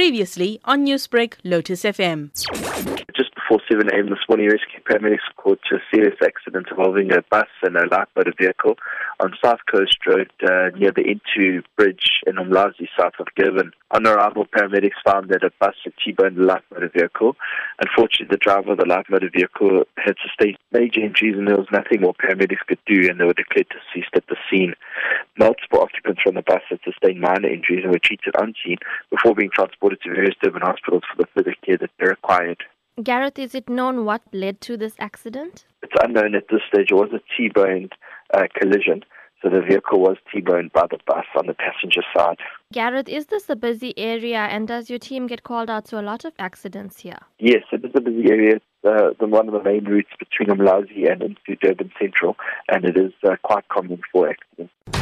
Previously on Newsbreak, Lotus FM. Just before 7 a.m. this morning, rescue paramedics called to a serious accident involving a bus and a light motor vehicle on South Coast Road uh, near the N2 Bridge in Umlazi, south of Durban. On arrival, paramedics found that a bus had T-boned a light motor vehicle. Unfortunately, the driver of the light motor vehicle had sustained major injuries and there was nothing more paramedics could do and they were declared deceased at the scene. Multiple occupants from the bus had sustained minor injuries and were treated on scene before being transported to various Durban hospitals for the further care that they required. Garrith, is it known what led to this accident? It's unknown at this stage. It was a T-boned uh, collision, so the vehicle was T-boned by the bus on the passenger side. Garrith, is this a busy area and does your team get called out to a lot of accidents here? Yes, it is a busy area. It's uh, the, one of the main routes between Umlazi and into Durban Central, and it is uh, quite common for accidents.